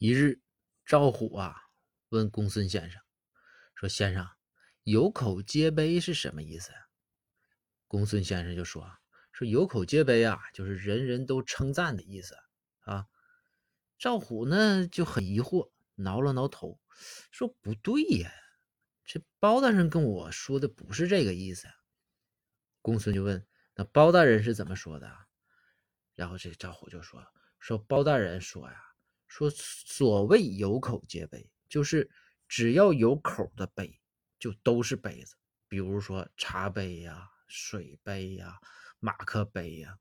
一日，赵虎啊问公孙先生说：“先生，有口皆碑是什么意思？”公孙先生就说：“说有口皆碑啊，就是人人都称赞的意思啊。”赵虎呢就很疑惑，挠了挠头，说：“不对呀，这包大人跟我说的不是这个意思。”公孙就问：“那包大人是怎么说的？”然后这赵虎就说：“说包大人说呀。”说所谓有口皆碑，就是只要有口的杯，就都是杯子。比如说茶杯呀、水杯呀、马克杯呀。